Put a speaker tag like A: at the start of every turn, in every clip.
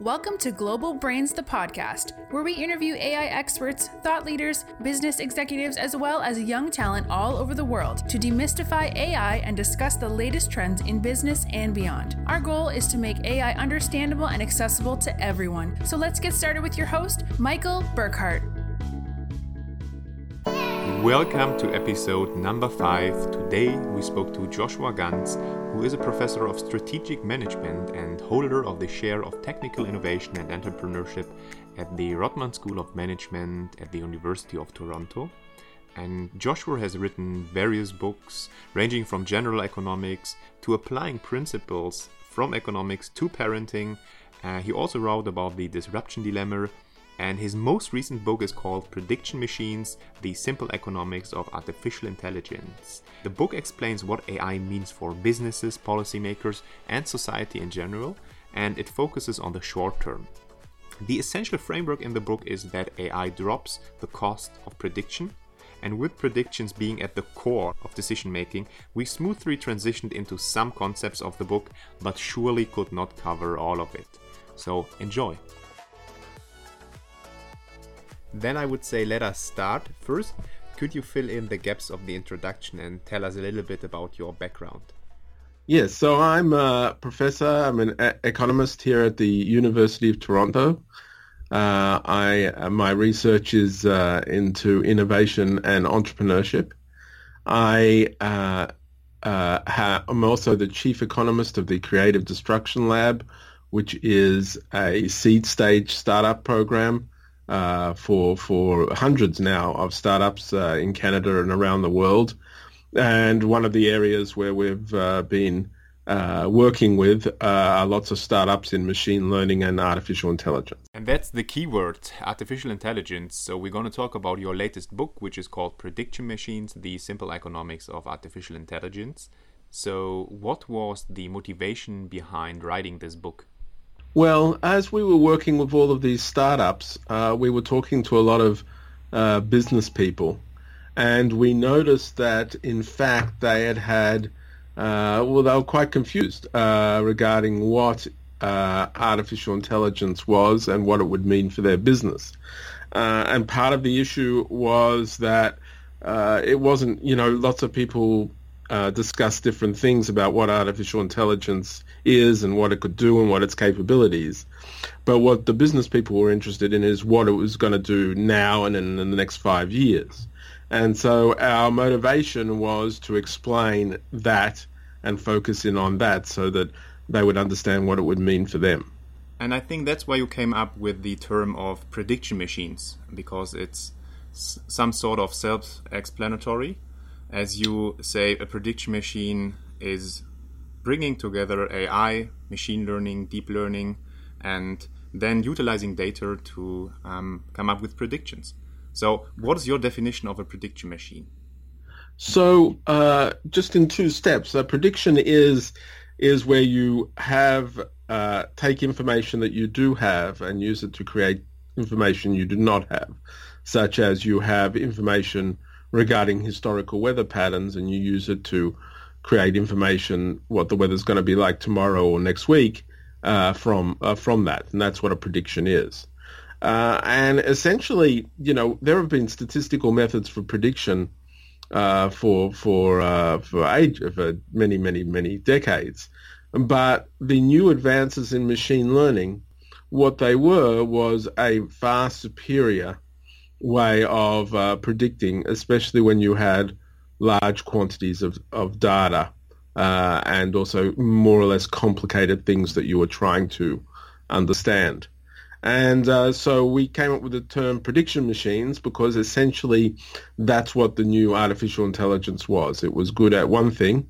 A: Welcome to Global Brains, the podcast, where we interview AI experts, thought leaders, business executives, as well as young talent all over the world to demystify AI and discuss the latest trends in business and beyond. Our goal is to make AI understandable and accessible to everyone. So let's get started with your host, Michael Burkhardt.
B: Welcome to episode number five. Today we spoke to Joshua Gans, who is a professor of strategic management and holder of the chair of technical innovation and entrepreneurship at the Rotman School of Management at the University of Toronto. And Joshua has written various books ranging from general economics to applying principles from economics to parenting. Uh, he also wrote about the disruption dilemma and his most recent book is called Prediction Machines The Simple Economics of Artificial Intelligence. The book explains what AI means for businesses, policymakers, and society in general, and it focuses on the short term. The essential framework in the book is that AI drops the cost of prediction, and with predictions being at the core of decision making, we smoothly transitioned into some concepts of the book, but surely could not cover all of it. So enjoy! Then I would say let us start. First, could you fill in the gaps of the introduction and tell us a little bit about your background?
C: Yes, so I'm a professor, I'm an economist here at the University of Toronto. Uh, I my research is uh, into innovation and entrepreneurship. I uh, uh, ha- I'm also the chief economist of the Creative Destruction Lab, which is a seed stage startup program uh, for for hundreds now of startups uh, in Canada and around the world. And one of the areas where we've uh, been uh, working with uh, are lots of startups in machine learning and artificial intelligence.
B: And that's the key word, artificial intelligence. So we're going to talk about your latest book, which is called Prediction Machines: The Simple Economics of Artificial Intelligence. So, what was the motivation behind writing this book?
C: Well, as we were working with all of these startups, uh, we were talking to a lot of uh, business people, and we noticed that in fact they had had, uh, well, they were quite confused uh, regarding what uh, artificial intelligence was and what it would mean for their business. Uh, and part of the issue was that it wasn't, you know, lots of people uh, discuss different things about what artificial intelligence is and what it could do and what its capabilities. But what the business people were interested in is what it was going to do now and in, in the next five years. And so our motivation was to explain that and focus in on that so that they would understand what it would mean for them.
B: And I think that's why you came up with the term of prediction machines, because it's some sort of self-explanatory as you say, a prediction machine is bringing together AI, machine learning, deep learning, and then utilizing data to um, come up with predictions. So, what is your definition of a prediction machine?
C: So, uh, just in two steps, a prediction is is where you have uh, take information that you do have and use it to create information you do not have, such as you have information regarding historical weather patterns and you use it to create information what the weather's going to be like tomorrow or next week uh, from uh, from that, and that's what a prediction is. Uh, and essentially, you know, there have been statistical methods for prediction uh, for for uh, for age for many many many decades, but the new advances in machine learning, what they were was a far superior way of uh, predicting, especially when you had large quantities of, of data uh, and also more or less complicated things that you were trying to understand. And uh, so we came up with the term prediction machines because essentially that's what the new artificial intelligence was. It was good at one thing,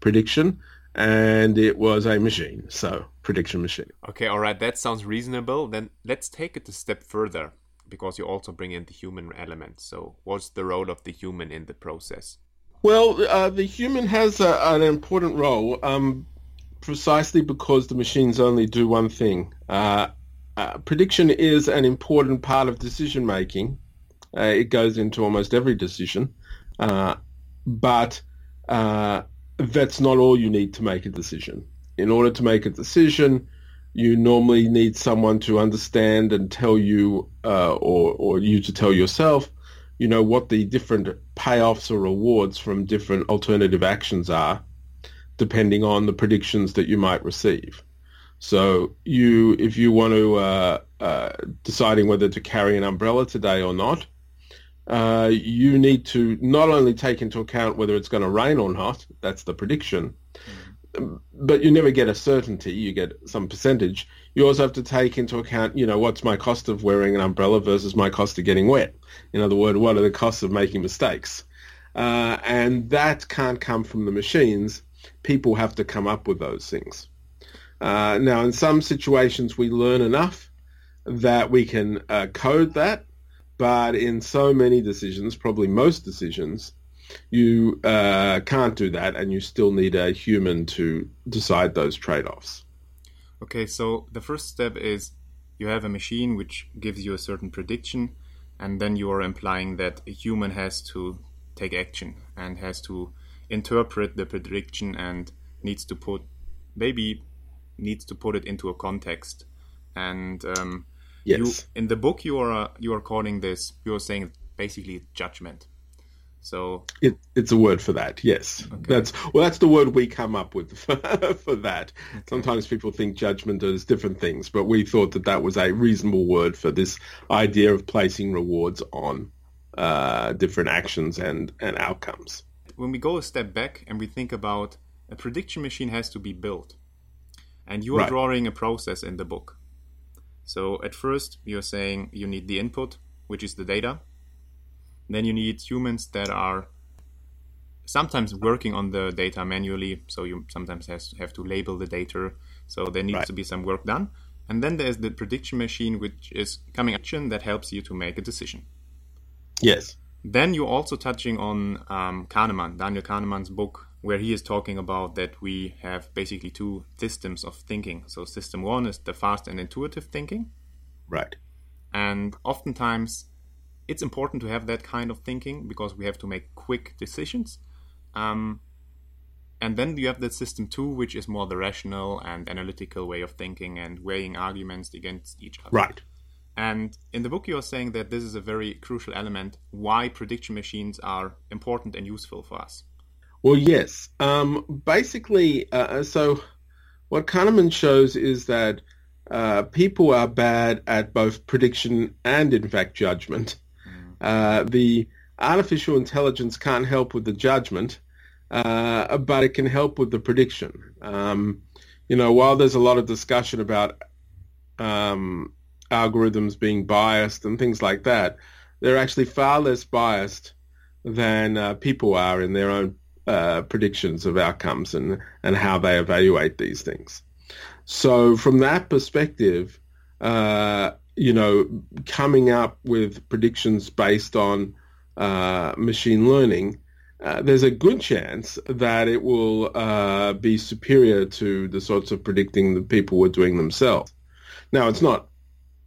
C: prediction, and it was a machine. So prediction machine.
B: Okay, all right, that sounds reasonable. Then let's take it a step further because you also bring in the human element. So, what's the role of the human in the process?
C: Well, uh, the human has a, an important role, um, precisely because the machines only do one thing. Uh, uh, prediction is an important part of decision making. Uh, it goes into almost every decision, uh, but uh, that's not all you need to make a decision. In order to make a decision, you normally need someone to understand and tell you, uh, or or you to tell yourself, you know, what the different payoffs or rewards from different alternative actions are, depending on the predictions that you might receive. So you, if you want to uh, uh, deciding whether to carry an umbrella today or not, uh, you need to not only take into account whether it's going to rain or not. That's the prediction. Mm. But you never get a certainty. You get some percentage. You also have to take into account, you know, what's my cost of wearing an umbrella versus my cost of getting wet. In other words, what are the costs of making mistakes? Uh, and that can't come from the machines. People have to come up with those things. Uh, now, in some situations, we learn enough that we can uh, code that, but in so many decisions, probably most decisions, you uh, can't do that, and you still need a human to decide those trade-offs.
B: Okay, so the first step is you have a machine which gives you a certain prediction, and then you are implying that a human has to take action and has to interpret the prediction and needs to put maybe needs to put it into a context. And um, yes. you, in the book, you are uh, you are calling this. You are saying basically judgment. So
C: it, it's a word for that. Yes, okay. that's well, that's the word we come up with for, for that. Okay. Sometimes people think judgment is different things, but we thought that that was a reasonable word for this idea of placing rewards on uh, different actions and and outcomes.
B: When we go a step back and we think about a prediction machine has to be built and you are right. drawing a process in the book. So at first you're saying you need the input, which is the data. Then you need humans that are sometimes working on the data manually. So you sometimes has, have to label the data. So there needs right. to be some work done. And then there's the prediction machine, which is coming action that helps you to make a decision.
C: Yes.
B: Then you're also touching on um, Kahneman, Daniel Kahneman's book where he is talking about that we have basically two systems of thinking. So, system one is the fast and intuitive thinking.
C: Right.
B: And oftentimes, it's important to have that kind of thinking because we have to make quick decisions. Um, and then you have that system two, which is more the rational and analytical way of thinking and weighing arguments against each other.
C: Right.
B: And in the book, you are saying that this is a very crucial element why prediction machines are important and useful for us.
C: Well, yes. Um, basically, uh, so what Kahneman shows is that uh, people are bad at both prediction and, in fact, judgment. Uh, the artificial intelligence can't help with the judgment, uh, but it can help with the prediction. Um, you know, while there's a lot of discussion about um, algorithms being biased and things like that, they're actually far less biased than uh, people are in their own uh, predictions of outcomes and, and how they evaluate these things. So from that perspective, uh, you know, coming up with predictions based on uh, machine learning, uh, there's a good chance that it will uh, be superior to the sorts of predicting that people were doing themselves. Now, it's not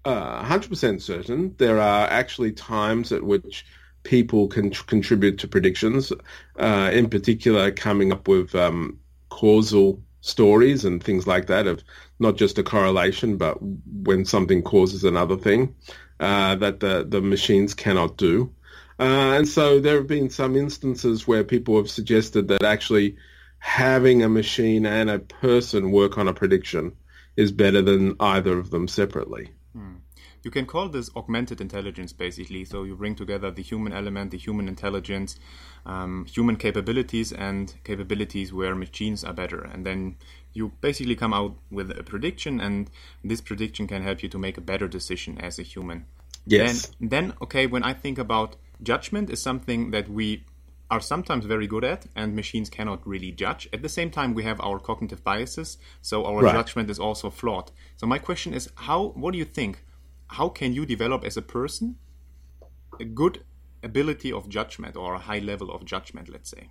C: 100% certain. There are actually times at which people can tr- contribute to predictions, uh, in particular coming up with um, causal stories and things like that of not just a correlation, but when something causes another thing uh, that the, the machines cannot do. Uh, and so there have been some instances where people have suggested that actually having a machine and a person work on a prediction is better than either of them separately. Hmm
B: you can call this augmented intelligence basically. So you bring together the human element, the human intelligence, um, human capabilities, and capabilities where machines are better. And then you basically come out with a prediction, and this prediction can help you to make a better decision as a human.
C: Yes.
B: Then, then okay, when I think about judgment, is something that we are sometimes very good at, and machines cannot really judge. At the same time, we have our cognitive biases, so our right. judgment is also flawed. So my question is, how? What do you think? How can you develop as a person a good ability of judgment or a high level of judgment, let's say?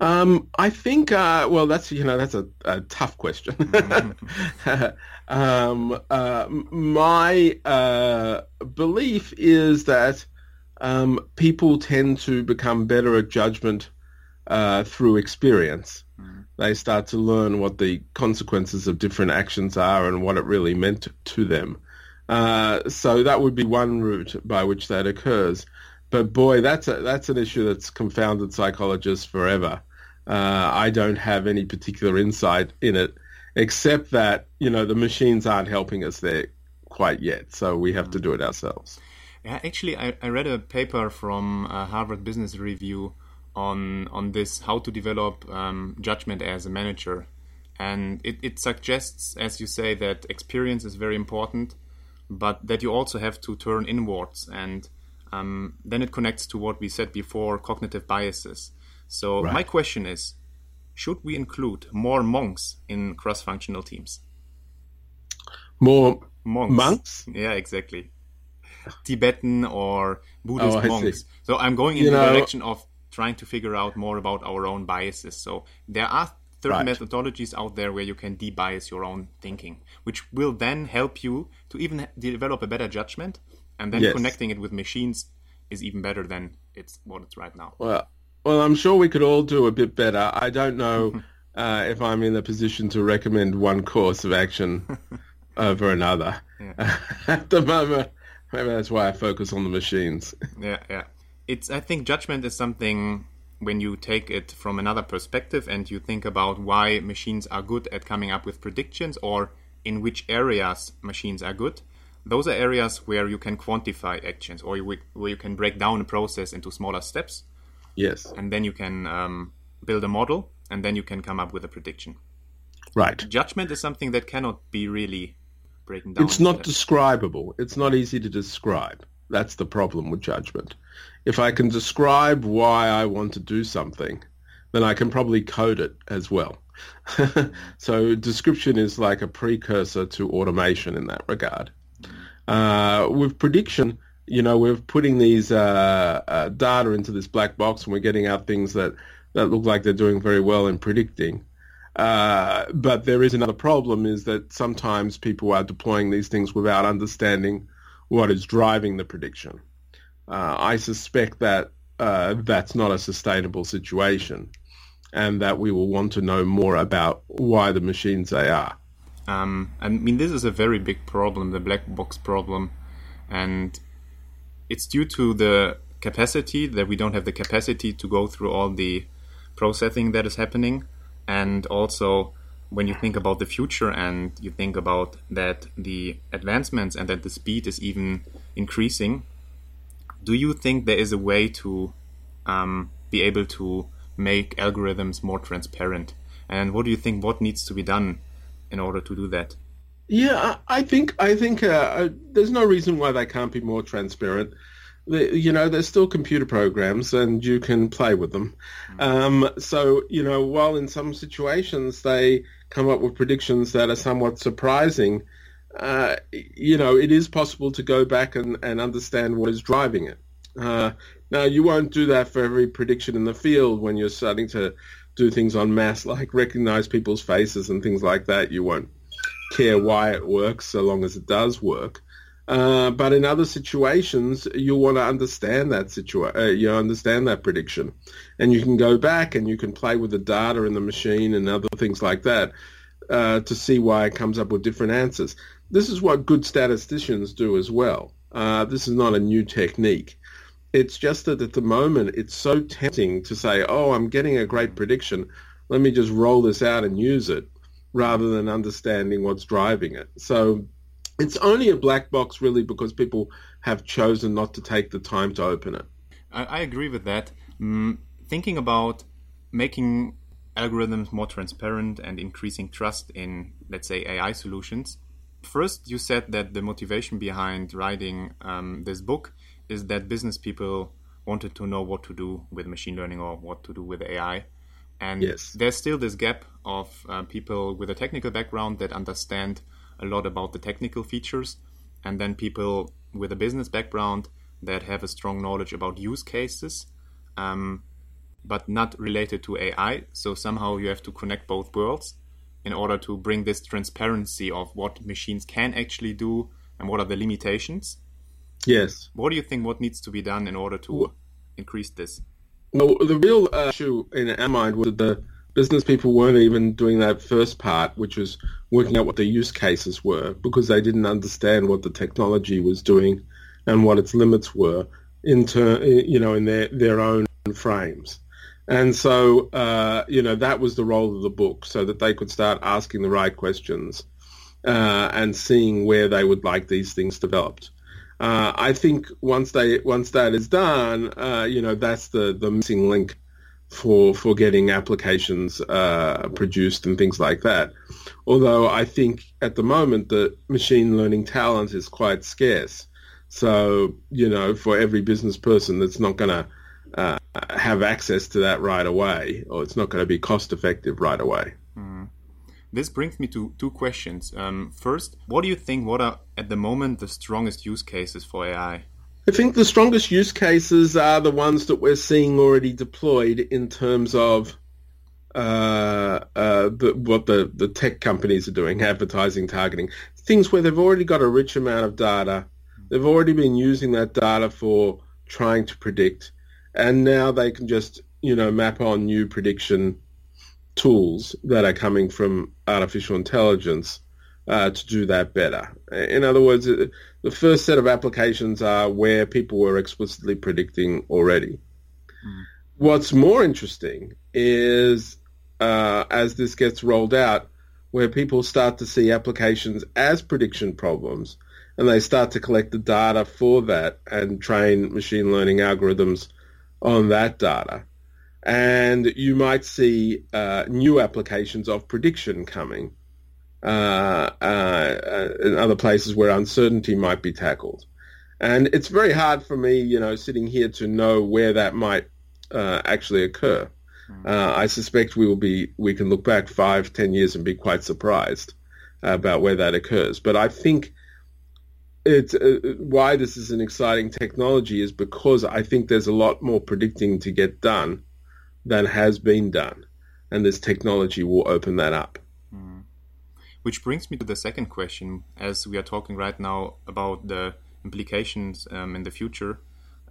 C: Um, I think, uh, well, that's you know that's a, a tough question. um, uh, my uh, belief is that um, people tend to become better at judgment uh, through experience Mm. They start to learn what the consequences of different actions are and what it really meant to them. Uh, so that would be one route by which that occurs. But boy, that's a, that's an issue that's confounded psychologists forever. Uh, I don't have any particular insight in it, except that you know the machines aren't helping us there quite yet, so we have to do it ourselves.
B: Yeah, actually, I, I read a paper from uh, Harvard Business Review on on this how to develop um, judgment as a manager, and it, it suggests, as you say, that experience is very important, but that you also have to turn inwards, and um, then it connects to what we said before, cognitive biases. So right. my question is, should we include more monks in cross-functional teams?
C: More monks? monks?
B: Yeah, exactly. Tibetan or Buddhist oh, monks. See. So I'm going in you the know, direction of trying to figure out more about our own biases. So there are certain right. methodologies out there where you can debias your own thinking, which will then help you to even develop a better judgment. And then yes. connecting it with machines is even better than it's what it's right now.
C: Well, well, I'm sure we could all do a bit better. I don't know uh, if I'm in a position to recommend one course of action over another. Yeah. At the moment, maybe that's why I focus on the machines.
B: yeah, yeah. It's. I think judgment is something when you take it from another perspective and you think about why machines are good at coming up with predictions or in which areas machines are good. Those are areas where you can quantify actions or where you can break down a process into smaller steps.
C: Yes.
B: And then you can um, build a model and then you can come up with a prediction.
C: Right.
B: Judgment is something that cannot be really breaking down.
C: It's not describable. It's not easy to describe. That's the problem with judgment. If I can describe why I want to do something, then I can probably code it as well. so description is like a precursor to automation in that regard. Uh, with prediction, you know, we're putting these uh, uh, data into this black box and we're getting out things that, that look like they're doing very well in predicting. Uh, but there is another problem is that sometimes people are deploying these things without understanding what is driving the prediction. Uh, I suspect that uh, that's not a sustainable situation and that we will want to know more about why the machines they are.
B: Um, I mean, this is a very big problem, the black box problem. And it's due to the capacity that we don't have the capacity to go through all the processing that is happening and also when you think about the future and you think about that the advancements and that the speed is even increasing, do you think there is a way to um, be able to make algorithms more transparent? And what do you think? What needs to be done in order to do that?
C: Yeah, I think I think uh, uh there's no reason why they can't be more transparent you know, there's still computer programs and you can play with them. Mm-hmm. Um, so, you know, while in some situations they come up with predictions that are somewhat surprising, uh, you know, it is possible to go back and, and understand what is driving it. Uh, now, you won't do that for every prediction in the field when you're starting to do things on mass, like recognize people's faces and things like that. You won't care why it works so long as it does work. Uh, but in other situations, you want to understand that situation. Uh, you understand that prediction, and you can go back and you can play with the data in the machine and other things like that uh, to see why it comes up with different answers. This is what good statisticians do as well. Uh, this is not a new technique. It's just that at the moment, it's so tempting to say, "Oh, I'm getting a great prediction. Let me just roll this out and use it," rather than understanding what's driving it. So it's only a black box really because people have chosen not to take the time to open it.
B: I, I agree with that. Mm, thinking about making algorithms more transparent and increasing trust in, let's say, AI solutions. First, you said that the motivation behind writing um, this book is that business people wanted to know what to do with machine learning or what to do with AI. And yes. there's still this gap of uh, people with a technical background that understand a lot about the technical features, and then people with a business background that have a strong knowledge about use cases, um, but not related to AI. So somehow you have to connect both worlds in order to bring this transparency of what machines can actually do and what are the limitations.
C: Yes.
B: What do you think? What needs to be done in order to increase this?
C: Well, the real uh, issue in our mind was the business people weren't even doing that first part, which was working out what the use cases were, because they didn't understand what the technology was doing and what its limits were in ter- you know in their their own frames. And so, uh, you know, that was the role of the book, so that they could start asking the right questions uh, and seeing where they would like these things developed. Uh, I think once they once that is done, uh, you know, that's the the missing link for for getting applications uh, produced and things like that. Although I think at the moment the machine learning talent is quite scarce. So you know, for every business person that's not going to uh, have access to that right away, or it's not going to be cost effective right away. Mm.
B: This brings me to two questions. Um, first, what do you think? What are at the moment the strongest use cases for AI?
C: I think the strongest use cases are the ones that we're seeing already deployed in terms of uh, uh, the, what the, the tech companies are doing, advertising, targeting, things where they've already got a rich amount of data. They've already been using that data for trying to predict, and now they can just you know map on new prediction tools that are coming from artificial intelligence uh, to do that better. In other words, the first set of applications are where people were explicitly predicting already. Mm. What's more interesting is uh, as this gets rolled out, where people start to see applications as prediction problems and they start to collect the data for that and train machine learning algorithms on that data. And you might see uh, new applications of prediction coming uh, uh, in other places where uncertainty might be tackled. And it's very hard for me, you know, sitting here to know where that might uh, actually occur. Hmm. Uh, I suspect we will be, we can look back five, ten years and be quite surprised about where that occurs. But I think it's uh, why this is an exciting technology is because I think there's a lot more predicting to get done than has been done, and this technology will open that up.
B: Which brings me to the second question, as we are talking right now about the implications um, in the future.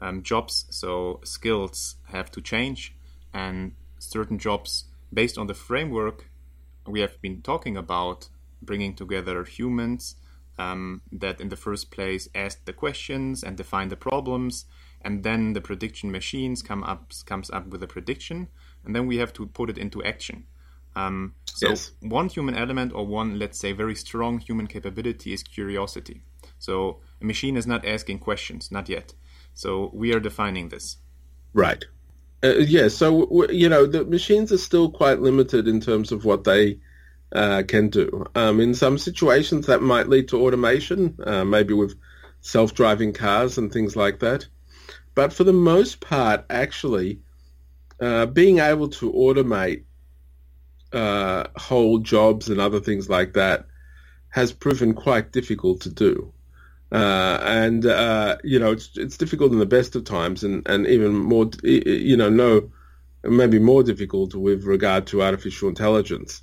B: Um, jobs, so skills have to change, and certain jobs, based on the framework we have been talking about, bringing together humans um, that in the first place ask the questions and define the problems, and then the prediction machines come up comes up with a prediction, and then we have to put it into action. Um, so yes. one human element or one, let's say, very strong human capability is curiosity. So a machine is not asking questions, not yet. So we are defining this.
C: Right. Uh, yeah. So you know the machines are still quite limited in terms of what they uh, can do. Um, in some situations, that might lead to automation, uh, maybe with self-driving cars and things like that. But for the most part, actually, uh, being able to automate uh, whole jobs and other things like that has proven quite difficult to do. Uh, and uh, you know it's it's difficult in the best of times, and, and even more you know no maybe more difficult with regard to artificial intelligence.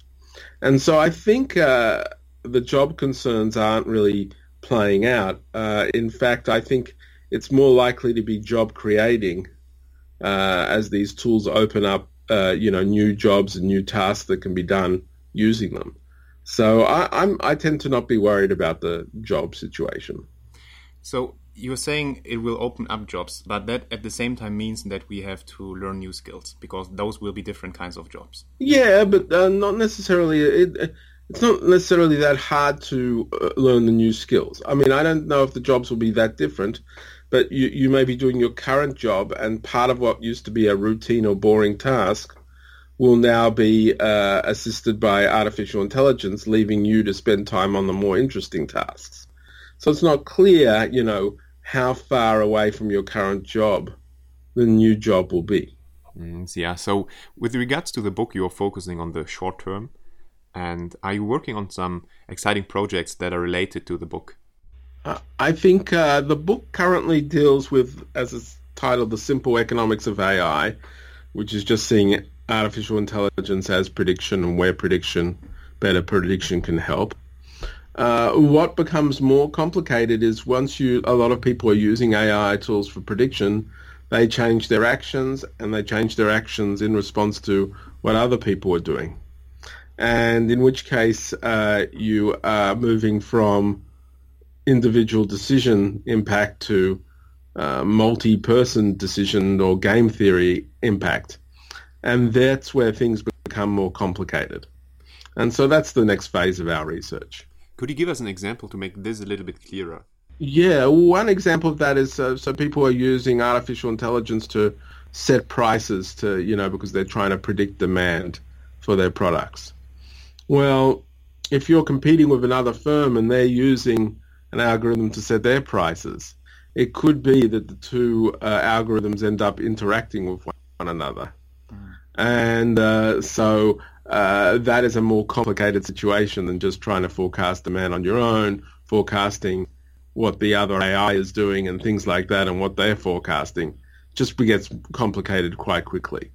C: And so I think uh, the job concerns aren't really playing out. Uh, in fact, I think it's more likely to be job creating uh, as these tools open up uh, you know new jobs and new tasks that can be done using them. So I, I'm I tend to not be worried about the job situation.
B: So you're saying it will open up jobs, but that at the same time means that we have to learn new skills because those will be different kinds of jobs.
C: Yeah, but uh, not necessarily. It, it's not necessarily that hard to uh, learn the new skills. I mean, I don't know if the jobs will be that different, but you, you may be doing your current job and part of what used to be a routine or boring task will now be uh, assisted by artificial intelligence, leaving you to spend time on the more interesting tasks. So it's not clear, you know, how far away from your current job the new job will be.
B: Mm, yeah. So with regards to the book, you are focusing on the short term. And are you working on some exciting projects that are related to the book?
C: I think uh, the book currently deals with, as it's titled, The Simple Economics of AI, which is just seeing artificial intelligence as prediction and where prediction, better prediction can help. Uh, what becomes more complicated is once you, a lot of people are using AI tools for prediction, they change their actions and they change their actions in response to what other people are doing. And in which case uh, you are moving from individual decision impact to uh, multi-person decision or game theory impact. And that's where things become more complicated. And so that's the next phase of our research.
B: Could you give us an example to make this a little bit clearer?
C: Yeah, one example of that is uh, so people are using artificial intelligence to set prices to, you know, because they're trying to predict demand for their products. Well, if you're competing with another firm and they're using an algorithm to set their prices, it could be that the two uh, algorithms end up interacting with one another. And uh, so uh, that is a more complicated situation than just trying to forecast demand on your own, forecasting what the other AI is doing and things like that and what they're forecasting just gets complicated quite quickly.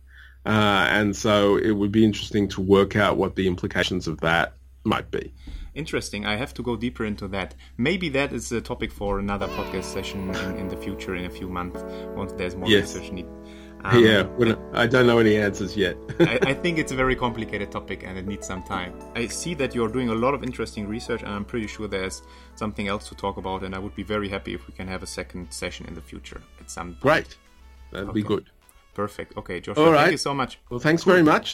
C: Uh, and so it would be interesting to work out what the implications of that might be.
B: Interesting. I have to go deeper into that. Maybe that is a topic for another podcast session in, in the future, in a few months, once there's more yes. research needed.
C: Um, yeah, well, I don't know any answers yet.
B: I, I, think it's a very complicated topic and it needs some time. I see that you're doing a lot of interesting research, and I'm pretty sure there's something else to talk about. And I would be very happy if we can have a second session in the future at some point.
C: Great, that'd okay. be good.
B: Perfect. Okay, Joshua, All right. thank you so much.
C: Well, thanks very much.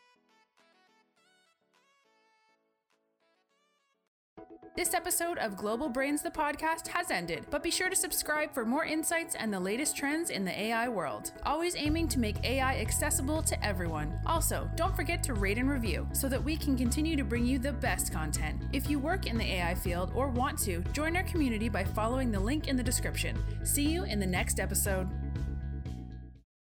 A: Episode of Global Brains the podcast has ended, but be sure to subscribe for more insights and the latest trends in the AI world. Always aiming to make AI accessible to everyone. Also, don't forget to rate and review so that we can continue to bring you the best content. If you work in the AI field or want to, join our community by following the link in the description. See you in the next episode.